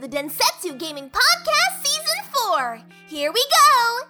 the Densetsu Gaming Podcast Season 4. Here we go!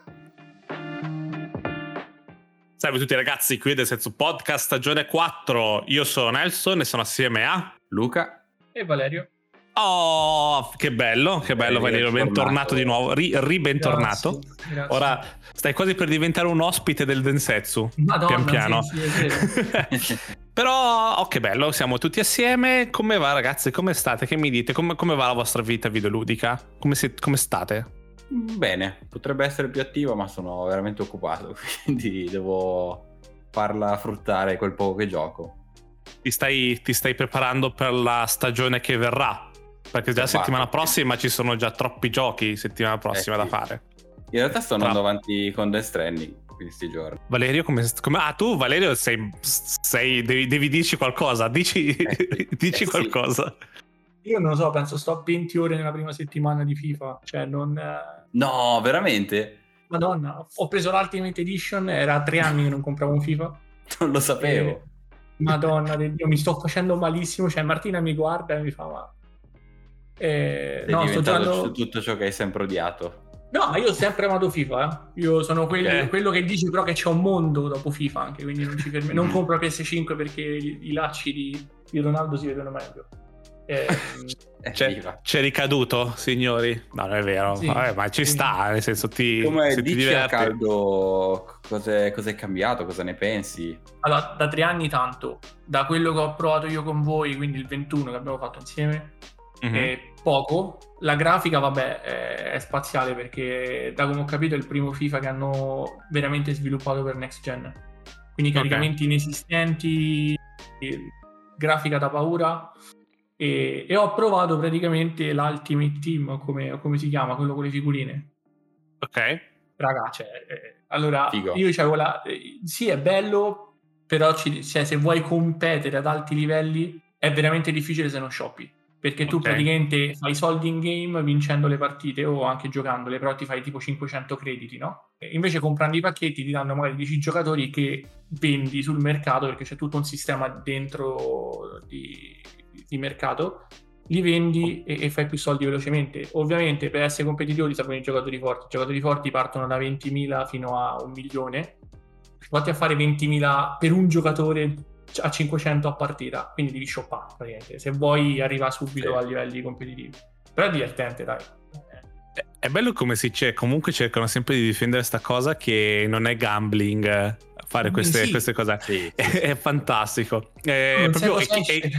Salve a tutti ragazzi, qui è Densetsu Podcast stagione 4. Io sono Nelson e sono assieme a Luca e Valerio. Oh, che bello, che bello Valerio, bentornato di nuovo, ri, ribentornato. Grazie, grazie. Ora stai quasi per diventare un ospite del Densetsu, Madonna, pian piano. sì, sì. Però, oh che bello, siamo tutti assieme. Come va ragazzi, come state? Che mi dite? Come, come va la vostra vita videoludica? Come, si- come state? Bene, potrebbe essere più attivo, ma sono veramente occupato, quindi devo farla fruttare quel poco che gioco. Ti stai, ti stai preparando per la stagione che verrà? Perché già Esatto. settimana prossima ci sono già troppi giochi settimana prossima Eh, da sì. fare. In realtà sto Tra- andando avanti con Death Stranding questi giorni. Valerio, come, come- ah, tu, Valerio, sei, sei- devi, devi dirci qualcosa. Dici, Eh, sì. dici Eh, sì. qualcosa. Io non lo so, penso sto a 20 ore nella prima settimana di FIFA. Cioè, non. eh, No, veramente? Madonna, ho preso l'Ultimate Edition, era tre anni che non compravo un FIFA. Non lo sapevo. Eh, Madonna del Dio, mi sto facendo malissimo. Cioè, Martina mi guarda e mi fa. Ma... Eh, Sei no, sto giocando. tutto ciò che hai sempre odiato. No, ma io ho sempre amato FIFA. eh. Io sono quello, Ok. quello che dice però che c'è un mondo dopo FIFA anche, quindi non ci fermi. Non Mm. compro PS5 perché i, i lacci di, di Ronaldo si vedono meglio. Eh, Eh, C'è, c'è ricaduto, signori? No, non è vero. Sì. Vabbè, ma ci sta, nel senso ti, Come se ti dici a diverti. caldo cos'è, cos'è cambiato, cosa ne pensi? allora, da tre anni tanto, da quello che ho provato io con voi, quindi il 21 che abbiamo fatto insieme, Mhm. è poco. La grafica, vabbè, è, è spaziale perché da come ho capito è il primo FIFA che hanno veramente sviluppato per next gen. Quindi caricamenti inesistenti, eh, grafica da paura. E, e ho provato praticamente l'Ultimate Team, come, come si chiama, quello con le figurine. Ok. Raga, cioè, eh, allora Figo. io c'avevo la. eh, sì, è bello, però ci- cioè, se vuoi competere ad alti livelli è veramente difficile se non shoppi. Perché tu Ok. praticamente fai soldi in game vincendo le partite o anche giocandole, però ti fai tipo 500 crediti, no? E invece comprando i pacchetti ti danno magari 10 giocatori che vendi sul mercato perché c'è tutto un sistema dentro di, di mercato li vendi e, e fai più soldi velocemente. Ovviamente per essere competitivo ti servono i giocatori forti. I giocatori forti partono da 20.000 fino a un milione. Vatti a fare 20.000 per un giocatore a 500 a partita, quindi devi shoppare praticamente, se vuoi arrivare subito Sì. a livelli competitivi. Però è divertente, dai. È- bello come si c'è, comunque cercano sempre di difendere sta cosa che non è gambling eh, fare queste, Sì. queste cose. Sì. È, è fantastico. È, Non proprio, è, è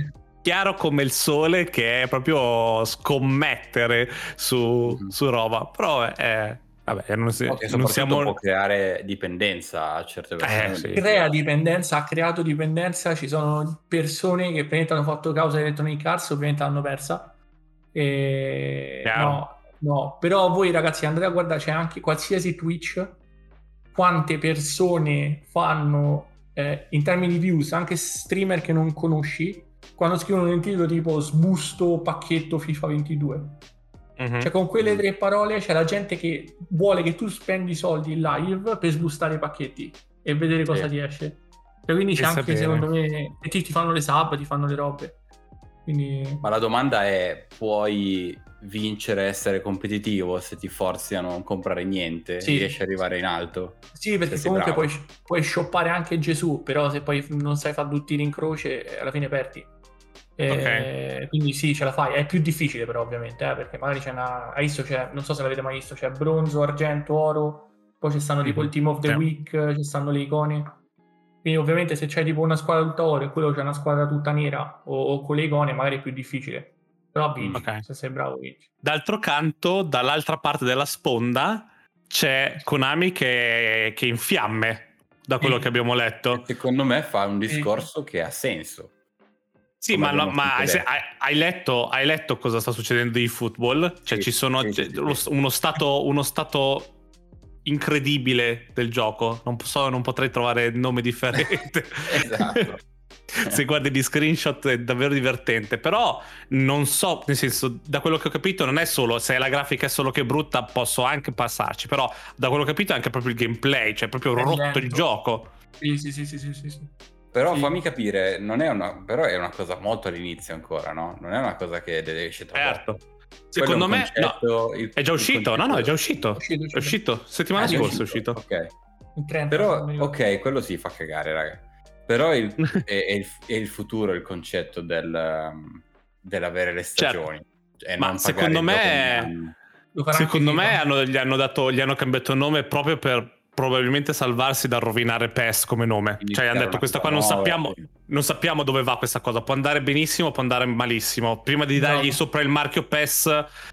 chiaro come il sole che è proprio scommettere su, Mhm. su roba. Però è... Vabbè, non, si- Ok, non siamo... può creare dipendenza a certe persone. sì. crea dipendenza, ha creato dipendenza, ci sono persone che praticamente hanno fatto causa di Electronic Arts, ovviamente l'hanno persa. E... No, no, però voi ragazzi andate a guardare, c'è anche qualsiasi Twitch, quante persone fanno eh, in termini di views, anche streamer che non conosci, quando scrivono un titolo tipo sbusto pacchetto FIFA 22. Mhm. Cioè, con quelle tre parole c'è la gente che vuole che tu spendi soldi in live per sbustare i pacchetti e vedere cosa Sì. ti esce. Cioè, quindi c'è E anche, sapere. secondo me, e ti, ti fanno le sub, ti fanno le robe. Quindi, Ma la domanda è: puoi vincere, essere competitivo se ti forzi a non comprare niente? Sì. Riesci ad arrivare in alto? sì, perché comunque puoi, puoi shoppare anche Gesù, però se poi non sai fare due tiri in croce, alla fine perdi. Eh, Quindi sì, ce la fai. È più difficile, però, ovviamente, eh, perché magari c'è una. Hai visto, c'è, non so se l'avete mai visto, c'è bronzo, argento, oro. Poi ci stanno tipo Mhm. il team of the Sì. week, ci stanno le icone. Quindi, ovviamente, se c'è tipo una squadra tutta oro e quello c'è una squadra tutta nera o, o con le icone, magari è più difficile. Però vinci. Ok. Se sei bravo, vinci. D'altro canto, dall'altra parte della sponda c'è Konami che, che è in fiamme, da quello Sì. che abbiamo letto. Secondo me fa un discorso che ha senso. Sì, ma, no- ma hai, hai- letto, hai letto cosa sta succedendo in football? Cioè, Sì, ci sono sì, c'è sì, uno, stato, uno stato incredibile del gioco. Non, so, non potrei trovare nome differente. Esatto. Se guardi gli screenshot è davvero divertente. Però non so, nel senso, da quello che ho capito, non è solo se la grafica è solo che è brutta, posso anche passarci. Però, da quello che ho capito, è anche proprio il gameplay, cioè proprio È rotto il lento. gioco. Sì, sì, sì, sì, sì, sì, sì. Però Sì. fammi capire, non è una, però è una cosa molto all'inizio ancora, no? Non è una cosa che deve esce tra Certo. poco. Secondo è me concetto- il- è già uscito. No, no, è già uscito. È uscito, è È uscito. Settimana Ah, già scorsa è uscito. Ok. Il 30, Però, ok, quello si fa cagare, raga. Però il- è, è il, è il futuro il concetto del, um, dell'avere le stagioni. E Certo. Ma non pagare secondo me- Secondo me hanno- gli, hanno dato, gli hanno cambiato nome proprio per probabilmente salvarsi dal rovinare PES come nome. Cioè Iniziare hanno detto questa cosa qua non sappiamo, non sappiamo dove va questa cosa. Può andare benissimo, può andare malissimo. Prima di dargli No. sopra il marchio PES,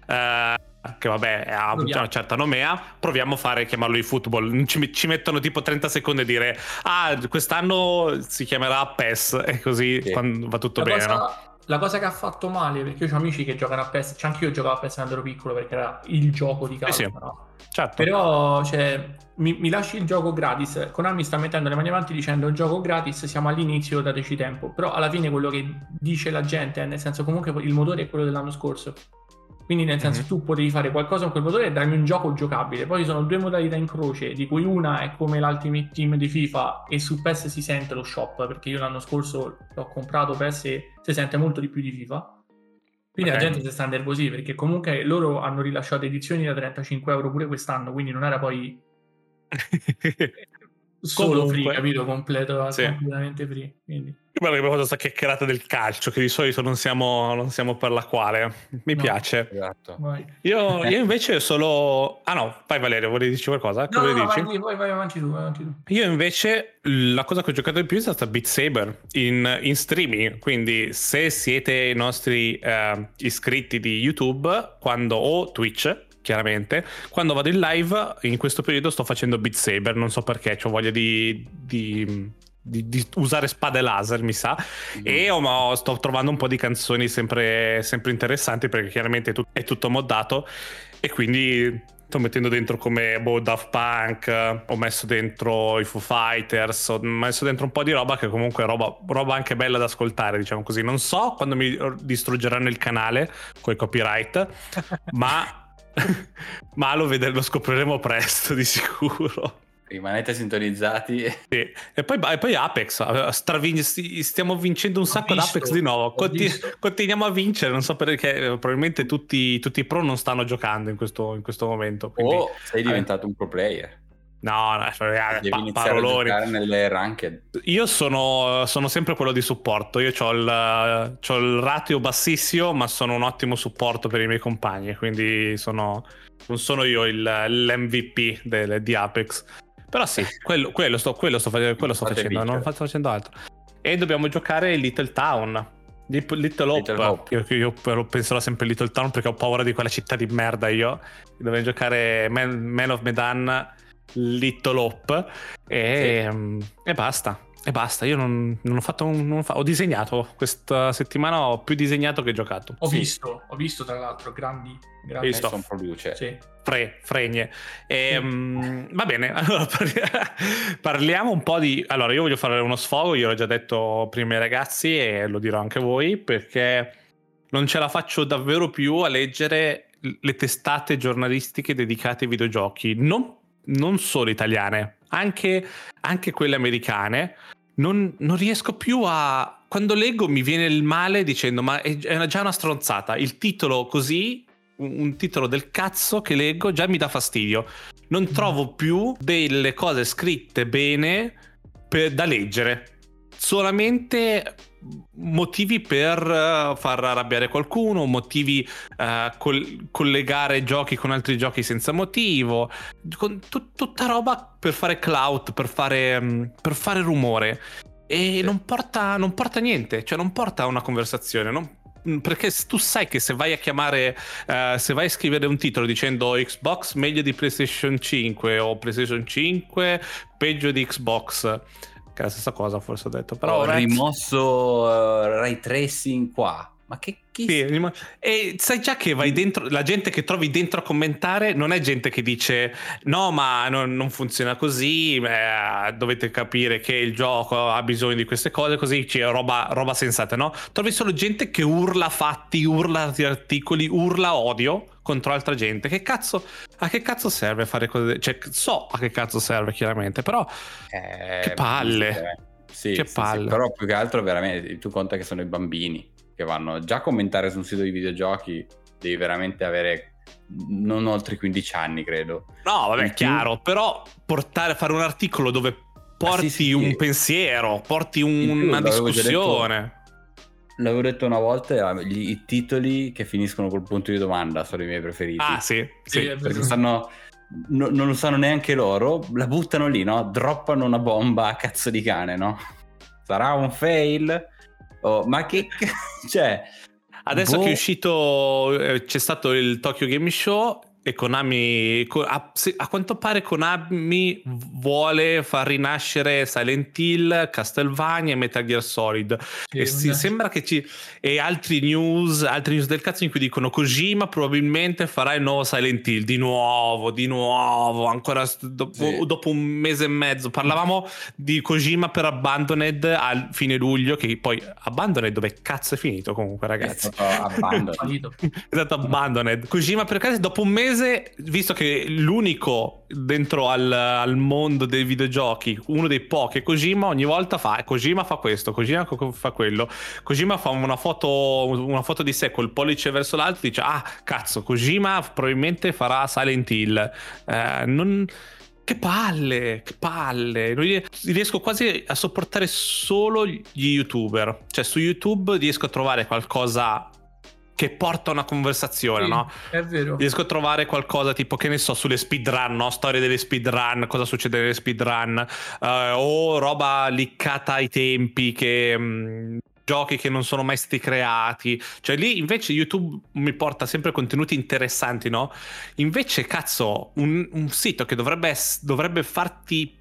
eh, che vabbè ha Proviamo. una certa nomea, proviamo a fare chiamarlo di football. Ci, ci mettono tipo 30 secondi a dire ah quest'anno si chiamerà PES e così Sì. quando va tutto la, bene. cosa, no? La cosa che ha fatto male, perché io ho amici che giocano a PES, cioè anche io giocavo a PES quando ero piccolo perché era il gioco di casa, sì. no? Certo. Però cioè, mi, mi lasci il gioco gratis. Konami sta mettendo le mani avanti dicendo il gioco gratis, siamo all'inizio, dateci tempo. Però alla fine quello che dice la gente è nel senso comunque il motore è quello dell'anno scorso. Quindi nel senso Mhm. tu potevi fare qualcosa con quel motore e darmi un gioco giocabile. Poi ci sono due modalità in croce, di cui una è come l'Ultimate Team di FIFA e su PES si sente lo shop, perché io l'anno scorso l'ho comprato PES e si sente molto di più di FIFA. Quindi Ok. la gente si sta nervosì perché comunque loro hanno rilasciato edizioni da 35 euro pure quest'anno, quindi non era poi solo Comunque. free, capito? Completo, Sì. completamente free. Quindi. Che bello che abbiamo fatto questa chiacchierata del calcio, che di solito non siamo, non siamo per la quale. Mi No. piace. Esatto. Io, io invece solo. Ah no, vai Valerio, volevi dire qualcosa? No, no, no, dirci? vai, vai, vai avanti tu, vai avanti tu. Io invece la cosa che ho giocato di più è stata Beat Saber in, in streaming, quindi se siete i nostri eh, iscritti di YouTube quando, o Twitch, chiaramente, quando vado in live in questo periodo sto facendo Beat Saber, non so perché, ho voglia di, di- di- di usare spade laser, mi sa, e ho- ho- sto trovando un po' di canzoni sempre, sempre interessanti perché chiaramente è, tut- è tutto moddato. E quindi sto mettendo dentro come boh, Daft Punk, ho messo dentro i Foo Fighters, ho messo dentro un po' di roba che comunque è roba, roba anche bella da ascoltare, diciamo così. Non so quando mi distruggeranno il canale con i copyright, ma, ma lo, vede- lo scopriremo presto di sicuro. Rimanete sintonizzati. Sì. E, poi, e poi Apex, eh, stravin- sti- stiamo vincendo un Ho sacco visto, d'Apex di nuovo. Conti- continuiamo a vincere, non so perché, eh, probabilmente tutti, tutti i pro non stanno giocando in questo, in questo momento. quindi- O sei diventato un pro player. No, no, cioè, Devi pa- paroloni. giocare nelle ranked. Io sono, sono sempre quello di supporto. Io ho il, c'ho il ratio bassissimo, ma sono un ottimo supporto per i miei compagni. Quindi sono, non sono io il- l'MVP del- di Apex. Però sì, quello, quello sto, quello sto, quello sto facendo, non sto facendo altro. E dobbiamo giocare Little Town. Little Hope. Little Hope. Io, io penserò sempre a Little Town perché ho paura di quella città di merda io. Dobbiamo giocare Man, Man of Medan Little Hope e, mm, e basta. E basta. Io non, non ho fatto un, non ho, fa- ho disegnato questa settimana. Ho più disegnato che giocato. Ho Sì. visto, ho visto tra l'altro grandi, grandi Visto. Adesso produce. Sì. Fre, fregne. E, mm, va bene, allora parli- parliamo un po' di... Allora, io voglio fare uno sfogo, io l'ho già detto prima ai ragazzi e lo dirò anche a voi, perché non ce la faccio davvero più a leggere le testate giornalistiche dedicate ai videogiochi, non, non solo italiane, anche, anche quelle americane. Non, non riesco più a... Quando leggo mi viene il male dicendo ma è, è già una stronzata, il titolo così un un titolo del cazzo che leggo già mi dà fastidio. Non trovo più delle cose scritte bene per- da leggere. Solamente motivi per eh, far arrabbiare qualcuno, motivi eh, col- collegare giochi con altri giochi senza motivo, con tut- tutta roba per fare clout, per fare, mm, per fare rumore. E non porta, non porta niente, cioè non porta a una conversazione. non- perché tu sai che se vai a chiamare, eh, se vai a scrivere un titolo dicendo Xbox meglio di PlayStation 5 o PlayStation 5 peggio di Xbox, che è la stessa cosa forse ho detto, però Ho vabbè. rimosso eh, ray tracing qua. Ma che chi Sì, e sai già che vai dentro, la gente che trovi dentro a commentare non è gente che dice no ma non, non funziona così, eh, dovete capire che il gioco ha bisogno di queste cose, così c'è roba, roba sensata, no? Trovi solo gente che urla fatti, urla di articoli, urla odio contro altra gente. Che cazzo, a che cazzo serve fare cose? Cioè, so a che cazzo serve chiaramente, però Eh, Che palle. Sì, Che sì, sì, palle. però più che altro veramente tu conta che sono i bambini che vanno già a commentare su un sito di videogiochi devi veramente avere non oltre 15 anni, credo. No, vabbè, più- chiaro, però portare, fare un articolo dove porti Ah, sì, sì, un sì. pensiero, porti In più, una discussione. L'avevo detto una volta, eh, gli- i titoli che finiscono col punto di domanda sono i miei preferiti. Ah, sì, Sì, è Perché stanno... no- non lo sanno neanche loro, la buttano lì, no? Droppano una bomba a cazzo di cane, no? Sarà un fail? Oh, ma che... cioè... Adesso boh, che è uscito, eh, c'è stato il Tokyo Game Show e Konami, a, a quanto pare Konami vuole far rinascere Silent Hill, Castlevania e Metal Gear Solid. Sì, e si- sembra che ci... E altri news, altri news del cazzo in cui dicono Kojima probabilmente farà il nuovo Silent Hill, di nuovo, di nuovo, ancora dopo, Sì. dopo un mese e mezzo. Parlavamo di Kojima per Abandoned al fine luglio, che poi Abandoned dove cazzo è finito comunque È ragazzi? stato abbandonato. Fallito. Esatto, Abandoned. Kojima per caso dopo un mese, visto che l'unico dentro al, al mondo dei videogiochi, uno dei pochi Kojima, ogni volta fa "Eh, Kojima fa questo, Kojima fa quello. Kojima fa una foto, una foto di sé col pollice verso l'alto e dice "Ah, cazzo, Kojima probabilmente farà Silent Hill". Eh, non che palle, che palle. Riesco quasi a sopportare solo gli youtuber. Cioè, su YouTube riesco a trovare qualcosa che porta a una conversazione, Sì, no? È vero. Riesco a trovare qualcosa tipo, che ne so, sulle speedrun, no? Storie delle speedrun, cosa succede nelle speedrun, eh, o roba liccata ai tempi, che, mh, giochi che non sono mai stati creati. Cioè lì invece YouTube mi porta sempre contenuti interessanti, no? Invece, cazzo, un, un sito che dovrebbe, dovrebbe farti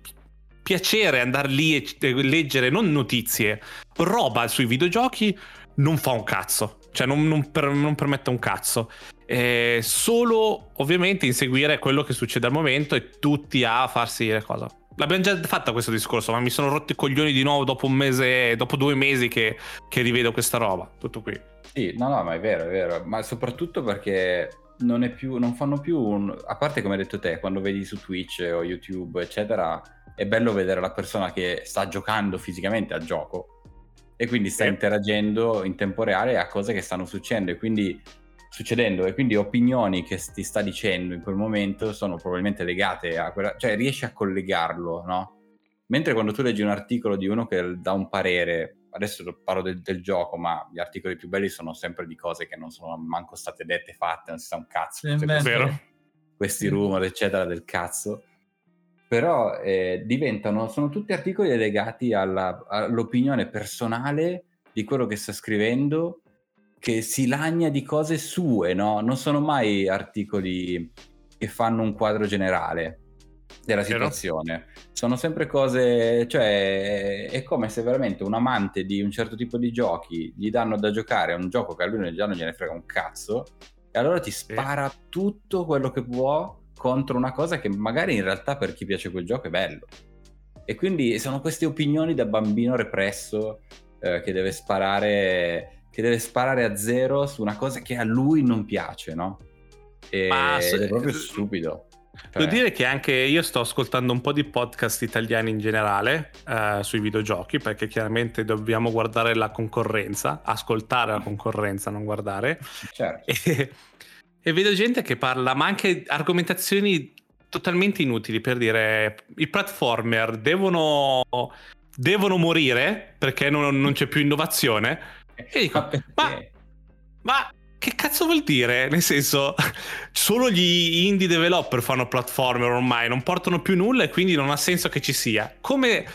piacere andare lì e e leggere non notizie, roba sui videogiochi, non fa un cazzo. Cioè, non, non per- non permette un cazzo. Eh, solo ovviamente inseguire quello che succede al momento e tutti a farsi le cose. L'abbiamo già fatto questo discorso, ma mi sono rotto i coglioni di nuovo dopo un mese, dopo due mesi che, che rivedo questa roba. Tutto qui. Sì, no, no, ma è vero, è vero, ma soprattutto perché non più, non fanno più un... a parte come hai detto te, quando vedi su Twitch o YouTube, eccetera, è bello vedere la persona che sta giocando fisicamente al gioco e quindi sta Sì. interagendo in tempo reale a cose che stanno succedendo e quindi succedendo e quindi opinioni che ti sta dicendo in quel momento sono probabilmente legate a quella, cioè riesci a collegarlo, no? Mentre quando tu leggi un articolo di uno che dà un parere, adesso parlo del, del gioco, ma gli articoli più belli sono sempre di cose che non sono manco state dette, fatte, non si sa un cazzo. Questi, Vero? questi rumor, eccetera, del cazzo. Però eh, diventano, sono tutti articoli legati alla- all'opinione personale di quello che sta scrivendo, che si lagna di cose sue, no? Non sono mai articoli che fanno un quadro generale della situazione. Sono sempre cose, cioè è come se veramente un amante di un certo tipo di giochi gli danno da giocare a un gioco che a lui già non gliene frega un cazzo e allora ti spara tutto quello che può contro una cosa che magari in realtà per chi piace quel gioco è bello. E quindi sono queste opinioni da bambino represso eh, che deve sparare che deve sparare a zero su una cosa che a lui non piace, no? E, Ma se- è proprio stupido. Devo Cioè, dire che anche io sto ascoltando un po' di podcast italiani in generale eh, sui videogiochi perché chiaramente dobbiamo guardare la concorrenza, ascoltare la concorrenza, non guardare. certo. E, e vedo gente che parla, ma anche argomentazioni totalmente inutili per dire i platformer devono, devono morire perché non, non c'è più innovazione. E dico, Ma ma- Ma che cazzo vuol dire? Nel senso, solo gli indie developer fanno platformer ormai, non portano più nulla e quindi non ha senso che ci sia. Come,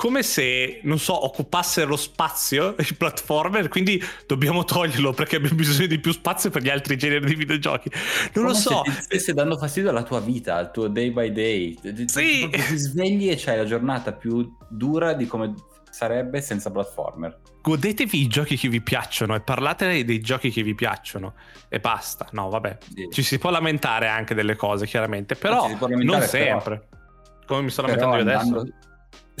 come se, non so, occupasse lo spazio il platformer, quindi dobbiamo toglierlo perché abbiamo bisogno di più spazio per gli altri generi di videogiochi. Non lo Come so. Se ti stesse dando fastidio alla tua vita, al tuo day by day. Sì. Ti svegli e c'hai la giornata più dura di come sarebbe senza platformer. Godetevi i giochi che vi piacciono e parlate dei giochi che vi piacciono e basta. No, vabbè. Sì. Ci si può lamentare anche delle cose, chiaramente, però non lamentare, però- sempre. Come mi sto lamentando io adesso.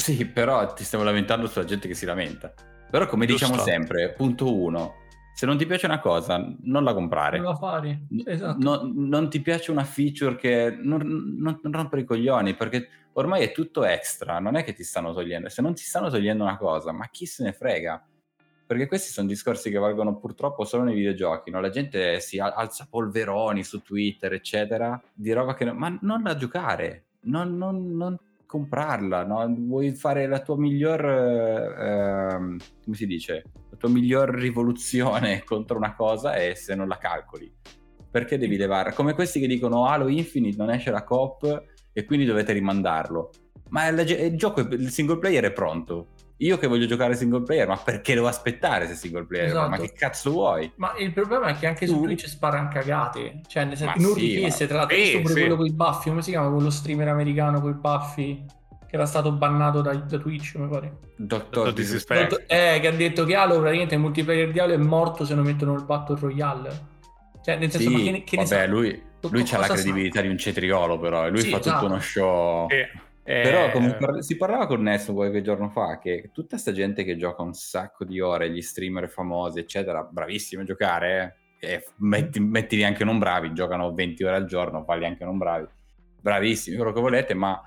Sì, però ti stiamo lamentando sulla gente che si lamenta. Però come Giusto. diciamo sempre, punto uno, se non ti piace una cosa, non la comprare. Non lo fare. Esatto. No- non ti piace una feature che non, non, non rompere i coglioni perché ormai è tutto extra, non è che ti stanno togliendo. Se non ti stanno togliendo una cosa, ma chi se ne frega? perché questi sono discorsi che valgono purtroppo solo nei videogiochi, no? La gente si alza polveroni su Twitter, eccetera, di roba che... Ma non da giocare, non, non, non comprarla, no? Vuoi fare la tua miglior... Eh, come si dice? La tua miglior rivoluzione contro una cosa e se non la calcoli. Perché devi levare? Come questi che dicono Halo Infinite non esce la COP e quindi dovete rimandarlo. Ma il, il gioco, il single player è pronto io che voglio giocare single player, ma perché devo aspettare se single player? Esatto. Ma che cazzo vuoi? Ma il problema è che anche tu... su Twitch sparano cagate. Cioè, nel senso, non sì, richieste, ma... tra l'altro, eh, pure sì. quello con i baffi, come si chiama quello streamer americano con i baffi? Che era stato bannato da, da Twitch, mi pare. Dottor Disrespect. Eh, che ha detto che Halo praticamente il multiplayer di Halo è morto se non mettono il Battle Royale. Cioè, nel senso, sì, ma che, che vabbè, ne sa? lui, lui ha la credibilità sa? di un cetriolo, però, e lui sì, fa esatto. tutto uno show. Eh eh... Però come par- si parlava con Nesso qualche giorno fa che tutta questa gente che gioca un sacco di ore, gli streamer famosi, eccetera, bravissimi a giocare, eh? e metti, mettili anche non bravi, giocano 20 ore al giorno, falli anche non bravi, bravissimi, quello che volete, ma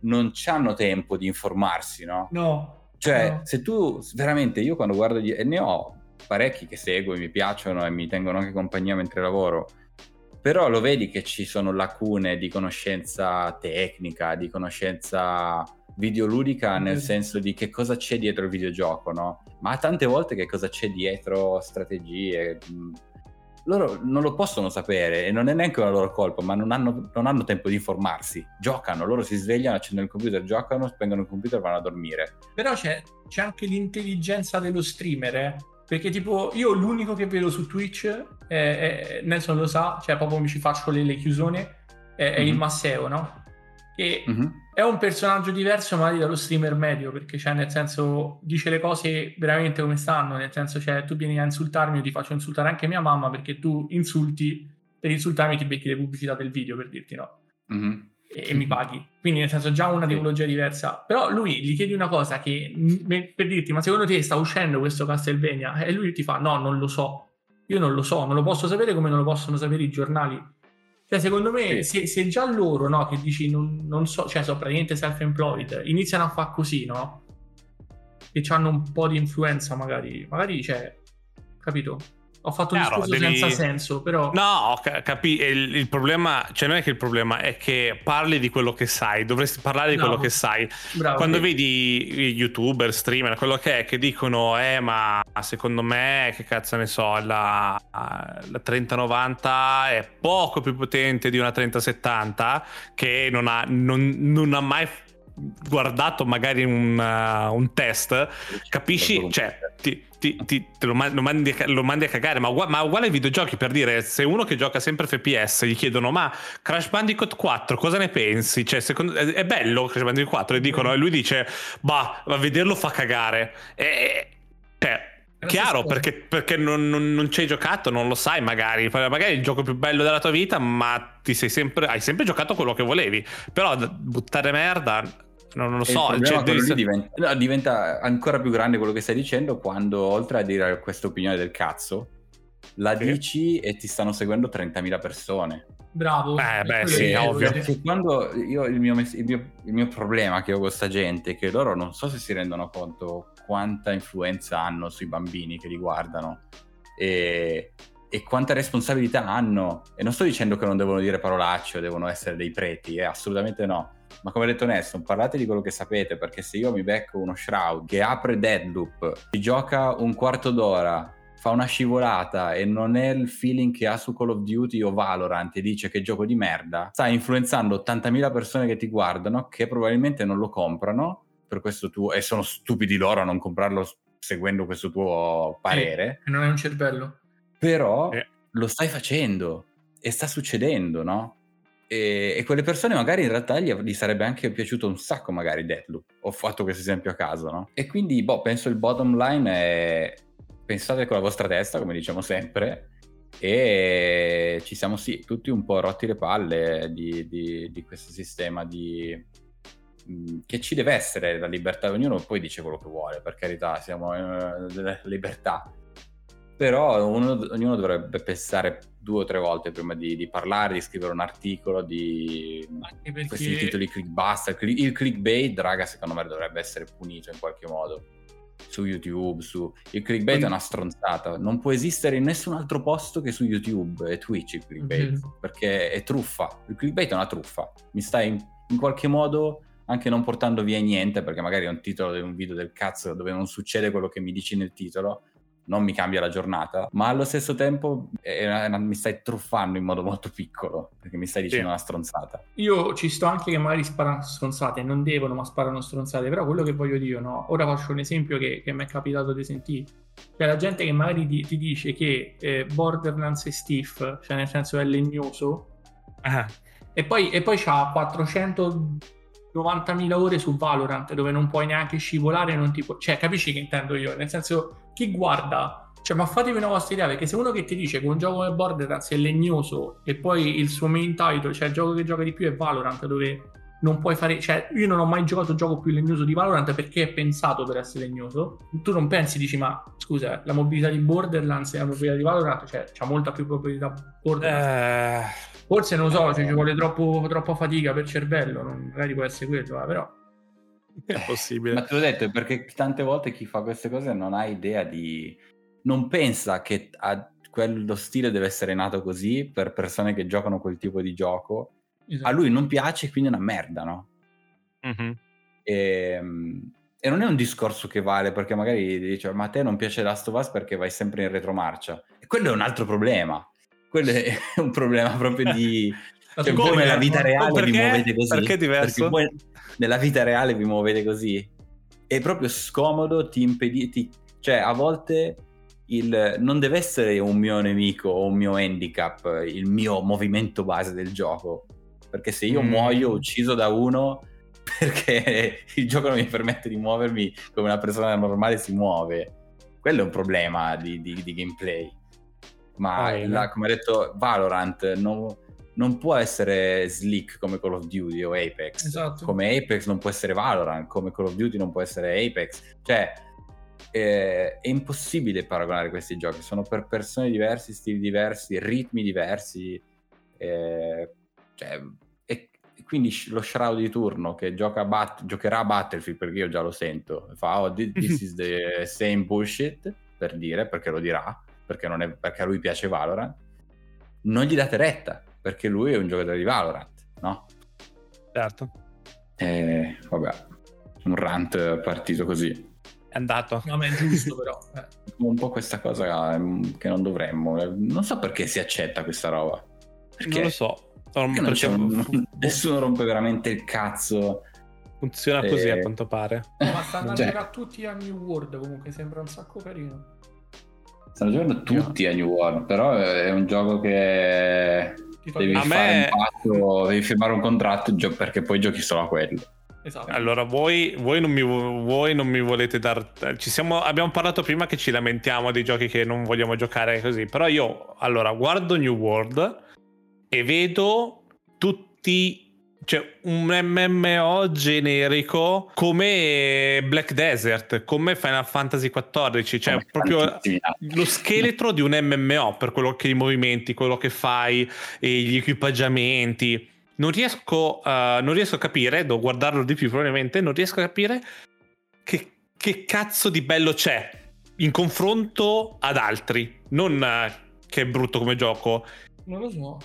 non hanno tempo di informarsi, no? No. Cioè, no. se tu veramente, io quando guardo, gli, e ne ho parecchi che seguo, mi piacciono e mi tengono anche compagnia mentre lavoro, però lo vedi che ci sono lacune di conoscenza tecnica, di conoscenza videoludica nel senso di che cosa c'è dietro il videogioco, no? Ma tante volte che cosa c'è dietro strategie. Loro non lo possono sapere e non è neanche una loro colpa, ma non hanno, non hanno tempo di informarsi. Giocano, loro si svegliano, accendono il computer, giocano, spengono il computer e vanno a dormire. Però c'è, c'è anche l'intelligenza dello streamer, eh? Perché tipo io l'unico che vedo su Twitch, è, è, Nelson lo sa, cioè proprio mi ci faccio le, le chiusone, è, è mm-hmm. il Masseo, no? Che mm-hmm. è un personaggio diverso magari dallo streamer medio, perché cioè nel senso dice le cose veramente come stanno, nel senso cioè tu vieni a insultarmi, io ti faccio insultare anche mia mamma perché tu insulti, per insultarmi ti becchi le pubblicità del video per dirti no. Mm-hmm e, mi paghi. Quindi nel senso già una tipologia diversa. Però lui gli chiedi una cosa che per dirti, ma secondo te sta uscendo questo Castlevania? E lui ti fa, no, non lo so. Io non lo so, non lo posso sapere come non lo possono sapere i giornali. Cioè, secondo me, se, se già loro, no, che dici, non, non so, cioè, sono praticamente self-employed, iniziano a fare così, no? E hanno un po' di influenza, magari, magari, cioè, capito? Ho fatto un discorso devi... senza senso, però. No, capi. Il, il, problema, cioè, non è che il problema è che parli di quello che sai. Dovresti parlare di Bravo. quello che sai. Bravo, Quando sì. vedi youtuber, streamer, quello che è, che dicono, eh, ma secondo me, che cazzo ne so, la, la 3090 è poco più potente di una 3070, che non ha, non, non ha mai guardato magari un, uh, un test, capisci? Cioè, ti, ti, ti, te lo, lo, mandi, lo, mandi, a cagare, ma, ma, uguale ai videogiochi per dire, se uno che gioca sempre FPS gli chiedono ma Crash Bandicoot 4 cosa ne pensi? Cioè, secondo, è, è, bello Crash Bandicoot 4 e dicono, e lui dice, bah, a vederlo fa cagare. E, cioè, Chiaro, perché, perché non, non, non, ci hai giocato, non lo sai magari. Magari è il gioco più bello della tua vita, ma ti sei sempre, hai sempre giocato quello che volevi. Però buttare merda non, non lo so. Cioè, devi... diventa, no, diventa, ancora più grande quello che stai dicendo quando, oltre a dire questa opinione del cazzo, la sì. dici e ti stanno seguendo 30.000 persone. Bravo. Eh, beh, sì, ovvio. Perché quando io il mio, il, mio, il mio, problema che ho con questa gente è che loro non so se si rendono conto quanta influenza hanno sui bambini che li guardano e, e quanta responsabilità hanno. E non sto dicendo che non devono dire parolacce o devono essere dei preti, eh, assolutamente no ma come ha detto Nesson, parlate di quello che sapete, perché se io mi becco uno Shroud che apre Deadloop, si gioca un quarto d'ora, fa una scivolata e non è il feeling che ha su Call of Duty o Valorant e dice che gioco di merda, sta influenzando 80.000 persone che ti guardano che probabilmente non lo comprano per questo tuo e sono stupidi loro a non comprarlo seguendo questo tuo parere. E non è un cervello. Però eh. lo stai facendo e sta succedendo, no? E, e, quelle persone magari in realtà gli, gli, sarebbe anche piaciuto un sacco magari Deathloop. Ho fatto questo esempio a caso, no? E quindi, boh, penso il bottom line è pensate con la vostra testa, come diciamo sempre, e ci siamo sì, tutti un po' rotti le palle di, di, di questo sistema di, che ci deve essere la libertà, ognuno poi dice quello che vuole, per carità, siamo uh, libertà, però uno, ognuno dovrebbe pensare due o tre volte prima di, di parlare, di scrivere un articolo, di perché... questi titoli clickbuster. Il clickbait, raga, secondo me dovrebbe essere punito in qualche modo. su YouTube, su... il clickbait è una stronzata, non può esistere in nessun altro posto che su YouTube e Twitch il clickbait, Mhm. perché è truffa, il clickbait è una truffa, mi stai in, in qualche modo anche non portando via niente, perché magari è un titolo di un video del cazzo dove non succede quello che mi dici nel titolo, non mi cambia la giornata, ma allo stesso tempo è una- è una- mi stai truffando in modo molto piccolo, perché mi stai dicendo Sì. una stronzata. Io ci sto anche che magari sparano stronzate, non devono, ma sparano stronzate. Però quello che voglio dire, no? Ora faccio un esempio che, che mi è capitato di sentire. C'è la gente che magari ti, ti dice che eh, Borderlands è stiff, cioè nel senso è legnoso, Ah, e poi, e poi c'ha 490.000 ore su Valorant dove non puoi neanche scivolare, non ti pu- cioè capisci che intendo io? Nel senso, chi guarda, cioè ma fatevi una vostra idea, perché se uno che ti dice che un gioco come Borderlands è legnoso e poi il suo main title, cioè il gioco che gioca di più è Valorant dove non puoi fare, cioè io non ho mai giocato un gioco più legnoso di Valorant perché è pensato per essere legnoso, tu non pensi, dici ma scusa, la mobilità di Borderlands e la mobilità di Valorant, cioè c'ha molta più probabilità Borderlands. eh, Forse non lo so, cioè, ci vuole troppo, troppa fatica per il cervello, non- magari può essere quello, eh, però. è possibile. Ma te l'ho detto, è perché tante volte chi fa queste cose non ha idea di... non pensa che a quello stile deve essere nato così per persone che giocano quel tipo di gioco. A lui non piace, quindi è una merda, no? Mhm. E, e non è un discorso che vale perché magari dice ma a te non piace Last of Us perché vai sempre in retromarcia. E quello è un altro problema. Quello è un problema proprio di... Cioè, come? nella vita reale vi Perché? muovete così. Perché è diverso? Perché nella vita reale vi muovete così. È proprio scomodo, ti impedisce... Cioè, a volte il, non deve essere un mio nemico o un mio handicap, il mio movimento base del gioco. Perché se io Mm. muoio ucciso da uno perché il gioco non mi permette di muovermi come una persona normale si muove, quello è un problema di, di- di gameplay. Ma Ah, la- come ha detto Valorant non, non può essere slick come Call of Duty o Apex. Esatto. Come Apex non può essere Valorant, come Call of Duty non può essere Apex. Cioè, eh, è impossibile paragonare questi giochi. Sono per persone diverse, stili diversi, ritmi diversi. eh, cioè, e quindi lo Shroud di turno che gioca Bat- giocherà a Battlefield perché io già lo sento. Fa, oh, thi- this is the same bullshit, per dire, perché lo dirà, perché, non è, perché a lui piace Valorant. Non gli date retta, perché lui è un giocatore di Valorant, no? Certo, Eh, vabbè, un rant partito così. è andato. No, ma è giusto però. eh. Un po' questa cosa che non dovremmo. eh, Non so perché si accetta questa roba. Perché, Non lo so. perché non un- Perché nessuno rompe veramente il cazzo. funziona così Eh, a quanto pare. No, ma stanno Cioè- a tutti a New World comunque, sembra un sacco carino. Stanno giocando tutti a New World, però è un gioco che devi A fare me- un patto, devi firmare un contratto perché poi giochi solo a quello. Esatto. Allora, voi, voi non mi, voi non mi volete dar. Ci siamo, abbiamo parlato prima che ci lamentiamo dei giochi che non vogliamo giocare così. Però io, allora, guardo New World e vedo tutti. Cioè, un MMO generico come Black Desert, come Final Fantasy XIV. Cioè, Come proprio altri. lo scheletro di un MMO per quello che i movimenti, quello che fai, e gli equipaggiamenti. Non riesco, eh, non riesco a capire, devo guardarlo di più probabilmente, non riesco a capire che, che cazzo di bello c'è in confronto ad altri. Non eh, che è brutto come gioco. Non lo so.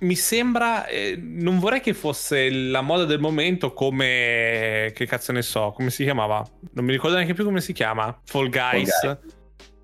Mi sembra, eh, non vorrei che fosse la moda del momento come, che cazzo ne so, come si chiamava? Non mi ricordo neanche più come si chiama. Fall Guys. Guys.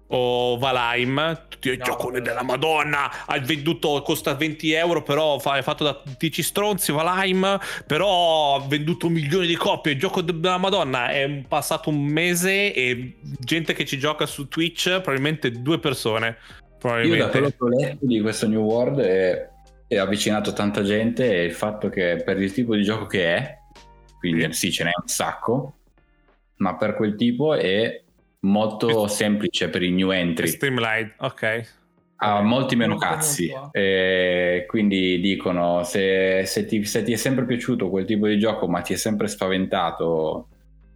O Valheim, tutti i No, gioconi eh. della Madonna. Hai venduto, costa 20 euro, però fa- è fatto da 10 stronzi. Valheim, però ha venduto milioni di copie. Il gioco della Madonna è passato un mese e gente che ci gioca su Twitch, probabilmente due persone. Io da Probabilmente. quello che ho letto di questo New World è, è avvicinato tanta gente e il fatto che per il tipo di gioco che è, quindi sì ce n'è un sacco, ma per quel tipo è molto semplice per i new entry. Streamlight, ok. ha molti meno cazzi e quindi dicono se, se ti, se ti è sempre piaciuto quel tipo di gioco ma ti è sempre spaventato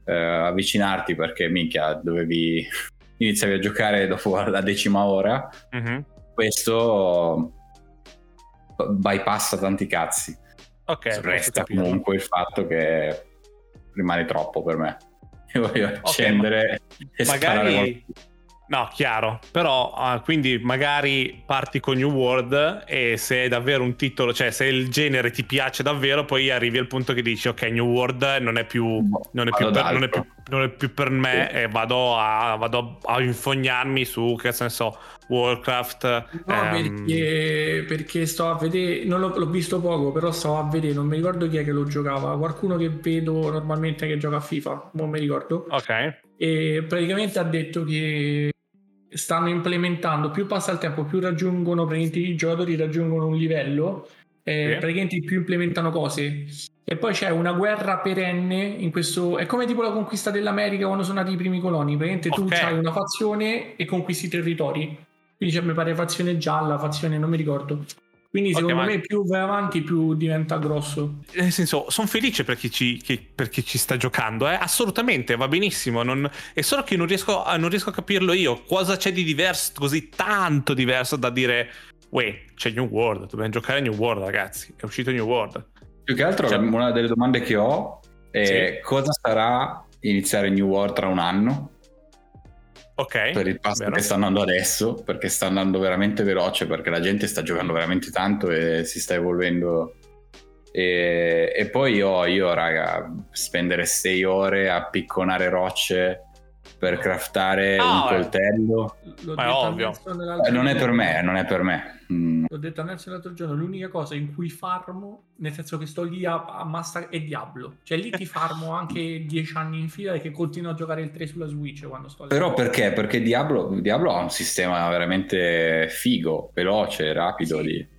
eh, avvicinarti perché minchia dovevi iniziavi a giocare dopo la decima ora Mhm. questo bypassa tanti cazzi. Ok, resta comunque il fatto che rimane troppo per me. Io voglio accendere e sparare magari No, chiaro, però uh, quindi magari parti con New World e se è davvero un titolo, cioè se il genere ti piace davvero, poi arrivi al punto che dici ok, New World non è più, non è più, per, non è più, non è più per, me e vado a, vado a infognarmi su, che ne so, Warcraft. No, ehm... perché, perché, sto a vedere, non l'ho, l'ho, visto poco, però sto a vedere, non mi ricordo chi è che lo giocava, qualcuno che vedo normalmente che gioca a FIFA, non mi ricordo. Ok. E praticamente ha detto che stanno implementando, più passa il tempo, più raggiungono, i giocatori raggiungono un livello, eh, sì. praticamente più implementano cose. E poi c'è una guerra perenne in questo. È come tipo la conquista dell'America quando sono nati i primi coloni. Praticamente okay. tu hai una fazione e conquisti i territori. Quindi c'è, mi pare, fazione gialla, fazione, non mi ricordo. Quindi okay, secondo ma... me più vai avanti più diventa grosso. Nel senso, sono felice per chi ci, chi, per chi ci sta giocando, eh? assolutamente, va benissimo. Non... È solo che non riesco, a, non riesco a capirlo io. Cosa c'è di diverso, così tanto diverso da dire, uè, c'è New World, dobbiamo giocare a New World ragazzi, è uscito New World. Più che altro cioè... una delle domande che ho è sì. cosa sarà iniziare New World tra un anno? Ok. Per il passo vero. che sta andando adesso, perché sta andando veramente veloce, perché la gente sta giocando veramente tanto e si sta evolvendo. E, e poi io, io, raga, spendere sei ore a picconare rocce per craftare ah, un coltello. Ma è ovvio. Eh, non è per me, non è per me. Mm. L'ho detto a Nelson l'altro giorno, l'unica cosa in cui farmo, nel senso che sto lì a, a massa, è Diablo. Cioè lì ti farmo anche dieci anni in fila e che continuo a giocare il 3 sulla Switch quando sto lì. Però perché? Perché Diablo, Diablo ha un sistema veramente figo, veloce, rapido lì.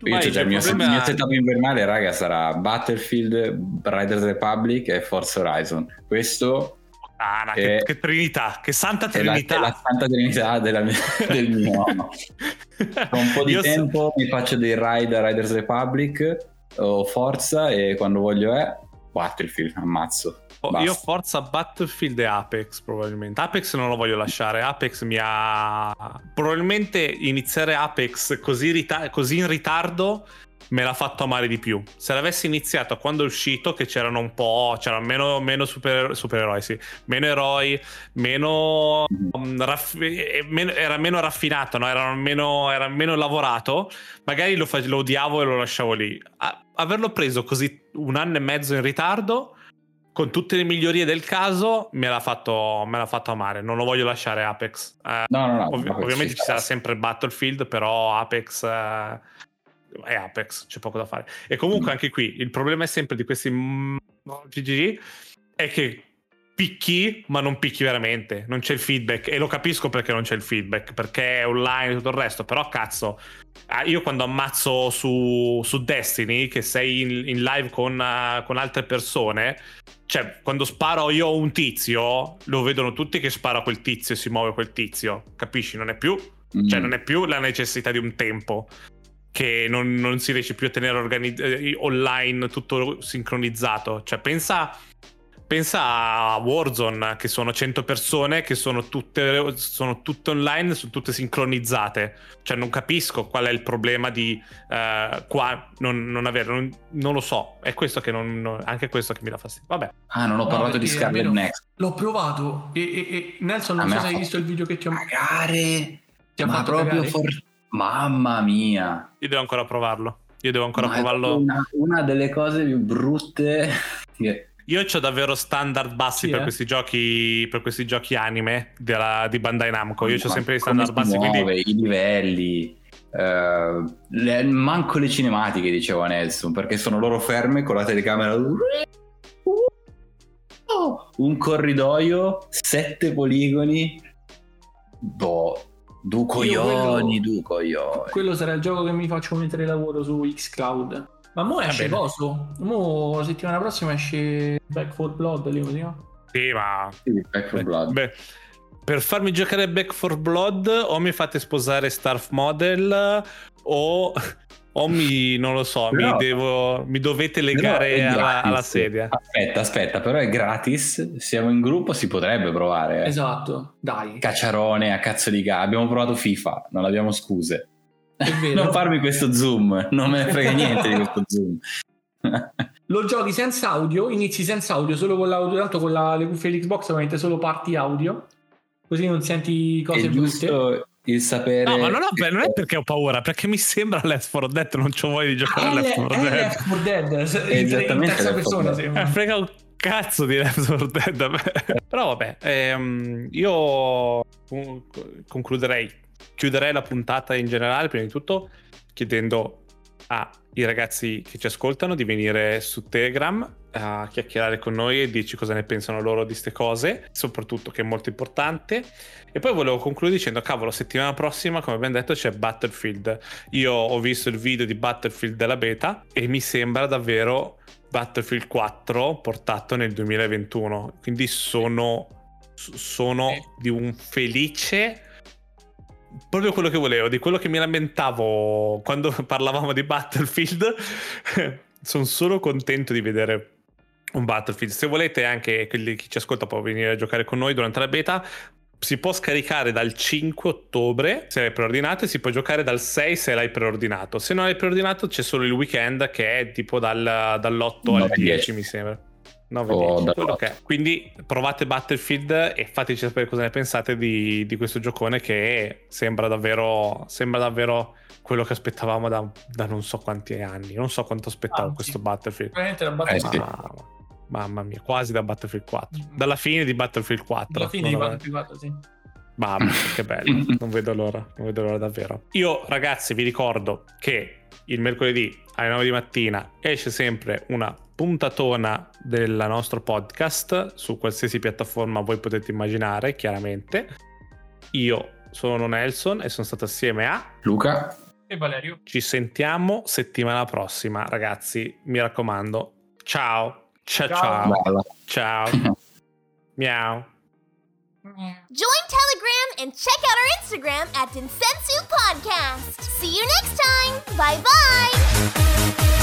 Io cioè, il mio, problema... il mio setup invernale, raga, sarà Battlefield, Riders Republic e Forza Horizon. Questo Ah, che, che, trinità, che santa trinità. È la, la santa trinità della, del mio. Con un po' di Io tempo so... mi faccio dei ride a Riders Republic o Forza e quando voglio è Battlefield, ammazzo. Oh, io Forza Battlefield e Apex probabilmente. Apex non lo voglio lasciare. Apex mi ha. Probabilmente iniziare Apex così, rita- così in ritardo me l'ha fatto amare di più. Se l'avessi iniziato quando è uscito, che c'erano un po', c'erano meno, meno super, supereroi, sì, meno eroi, meno, um, raff- meno era meno raffinato, no? era, meno, era meno lavorato, magari lo, fa- lo odiavo e lo lasciavo lì. A- averlo preso così un anno e mezzo in ritardo con tutte le migliorie del caso me l'ha fatto, me l'ha fatto amare. Non lo voglio lasciare Apex. Eh, no, no, no. Ov- ovviamente ci sarà sempre Battlefield, però Apex eh, è Apex, c'è poco da fare. E comunque mm. anche qui il problema è sempre di questi PG è che picchi, ma non picchi veramente, non c'è il feedback e lo capisco perché non c'è il feedback, perché è online e tutto il resto, però cazzo, io quando ammazzo su, su Destiny, che sei in, in live con, uh, con, altre persone, cioè quando sparo io a un tizio, lo vedono tutti che sparo a quel tizio e si muove quel tizio, capisci? Non è più, cioè, mm. cioè non è più la necessità di un tempo che non, non si riesce più a tenere organi- eh, online tutto sincronizzato. Cioè, pensa, pensa a Warzone, che sono 100 persone che sono tutte, sono tutte online, sono tutte sincronizzate. Cioè, non capisco qual è il problema di uh, qua non, non avere, non, non, lo so. È questo che non, anche questo che mi dà fastidio. Vabbè. Ah, non ho no, parlato di Scarlet Next. L'ho provato e, e, e Nelson, non so se hai visto il video che ti ho Magari. Ti ha ma proprio for- Mamma mia. Io devo ancora provarlo. Io devo ancora Ma provarlo. Una, una, delle cose più brutte. Io ho davvero standard bassi sì, per, eh? questi giochi, per questi giochi anime della, di Bandai Namco. Io ho sempre i standard bassi. Muove, quindi... I livelli. Uh, le, manco le cinematiche, diceva Nelson, perché sono loro ferme con la telecamera. Un corridoio, sette poligoni. Boh, Du coglioni, du coglioni. Quello sarà il gioco che mi faccio mettere lavoro su Xcloud. Ma mo esce coso? Mo settimana prossima esce Back for Blood, lì così, no? Sì, ma... Sì, Back for Blood. Beh, per farmi giocare Back for Blood o mi fate sposare Starf Model o o mi, non lo so, però, mi, devo, mi, dovete legare alla, alla, sedia. Aspetta, aspetta, però è gratis. Siamo in gruppo, si potrebbe provare. Eh. Esatto, dai. Cacciarone a cazzo di ga. Abbiamo provato FIFA, non abbiamo scuse. non farmi questo zoom, non me ne frega niente di questo zoom. Lo giochi senza audio, inizi senza audio, solo con l'audio, tanto con la, le cuffie dell'Xbox ovviamente solo parti audio, così non senti cose È brutte. Il sapere... No, ma non, ho- non è perché ho paura, perché mi sembra Left 4 Dead, non c'ho voglia di giocare Ah, a è Left 4 è Dead. Left 4 Dead, esattamente in terza Left 4 persona sembra. Eh, frega un cazzo di Left 4 Dead a me. Però vabbè, ehm, io con- concluderei, chiuderei la puntata in generale, prima di tutto, chiedendo ai ragazzi che ci ascoltano di venire su Telegram a chiacchierare con noi e dirci cosa ne pensano loro di queste cose, soprattutto che è molto importante. E poi volevo concludere dicendo, cavolo, settimana prossima, come abbiamo detto, c'è Battlefield. Io ho visto il video di Battlefield della beta e mi sembra davvero Battlefield 4 portato nel 2021. Quindi sono, sono Sì. di un felice proprio quello che volevo, di quello che mi lamentavo quando parlavamo di Battlefield. Sono solo contento di vedere un Battlefield. Se volete, anche quelli che ci ascolta può venire a giocare con noi durante la beta. Si può scaricare dal 5 ottobre se l'hai preordinato e si può giocare dal 6 se l'hai preordinato. Se non l'hai preordinato c'è solo il weekend che è tipo dal- dall'8 al 9, 10 10. mi sembra. 9 O 10, dall'8. quello che è. Quindi provate Battlefield e fateci sapere cosa ne pensate di, di questo giocone che sembra davvero, sembra davvero quello che aspettavamo da, da non so quanti anni. Non so quanto aspettavo Anzi. questo Battlefield. Veramente la Eh, battaglia sì. Ma- mamma mia, quasi da Battlefield 4. Dalla fine di Battlefield 4. alla fine di Battlefield 4, sì. Mamma, che bello, non vedo l'ora, non vedo l'ora davvero. Io ragazzi vi ricordo che il mercoledì alle 9 di mattina esce sempre una puntatona del nostro podcast su qualsiasi piattaforma voi potete immaginare, chiaramente. Io sono Nelson e sono stato assieme a... Luca, E Valerio? Ci sentiamo settimana prossima, ragazzi, mi raccomando. Ciao, ciao, Ciao. ciao, ciao. Miau. Join Telegram and check out our Instagram at Densensu Podcast. See you next time. Bye bye.